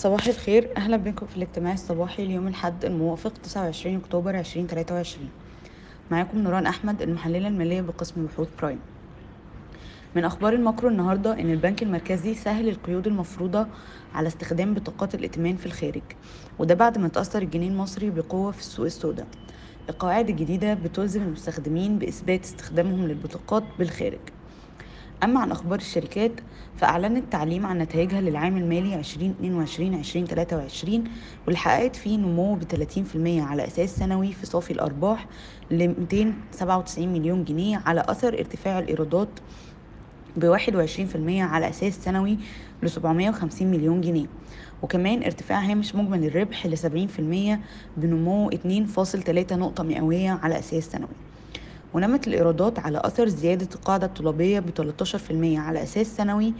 صباح الخير. أهلا بكم في الاجتماع الصباحي ليوم الأحد الموافق 29 أكتوبر 2023 معاكم نوران أحمد المحللة المالية بقسم بحوث برايم. من أخبار ال macro النهاردة إن البنك المركزي سهل القيود المفروضة على استخدام بطاقات الائتمان في الخارج وده بعد ما تأثر الجنيه المصري بقوة في السوق السوداء. القواعد الجديدة بتلزم المستخدمين بإثبات استخدامهم للبطاقات بالخارج. أما عن أخبار الشركات فأعلنت تعليم عن نتائجها للعام المالي 2022-2023 واللي حققت فيه نمو ب 30% على أساس سنوي في صافي الأرباح ل 297 مليون جنيه على أثر ارتفاع الإيرادات ب 21% على أساس سنوي ل 750 مليون جنيه. وكمان ارتفاع هامش مجمل الربح ل 70% بنمو 2.3 نقطة مئوية على أساس سنوي. ونمت الإيرادات على أثر زيادة القاعدة الطلابية ب 13% على أساس سنوي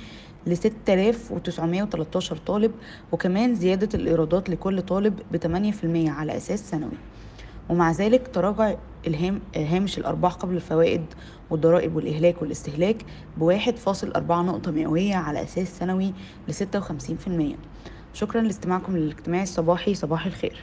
ل 6913 طالب وكمان زيادة الإيرادات لكل طالب ب 8% على أساس سنوي. ومع ذلك تراجع الهام هامش الأرباح قبل الفوائد والضرائب والإهلاك والاستهلاك بواحد فاصل أربعة نقطة مئوية على أساس سنوي لستة وخمسين في المية. شكرا لاستماعكم للاجتماع الصباحي صباح الخير.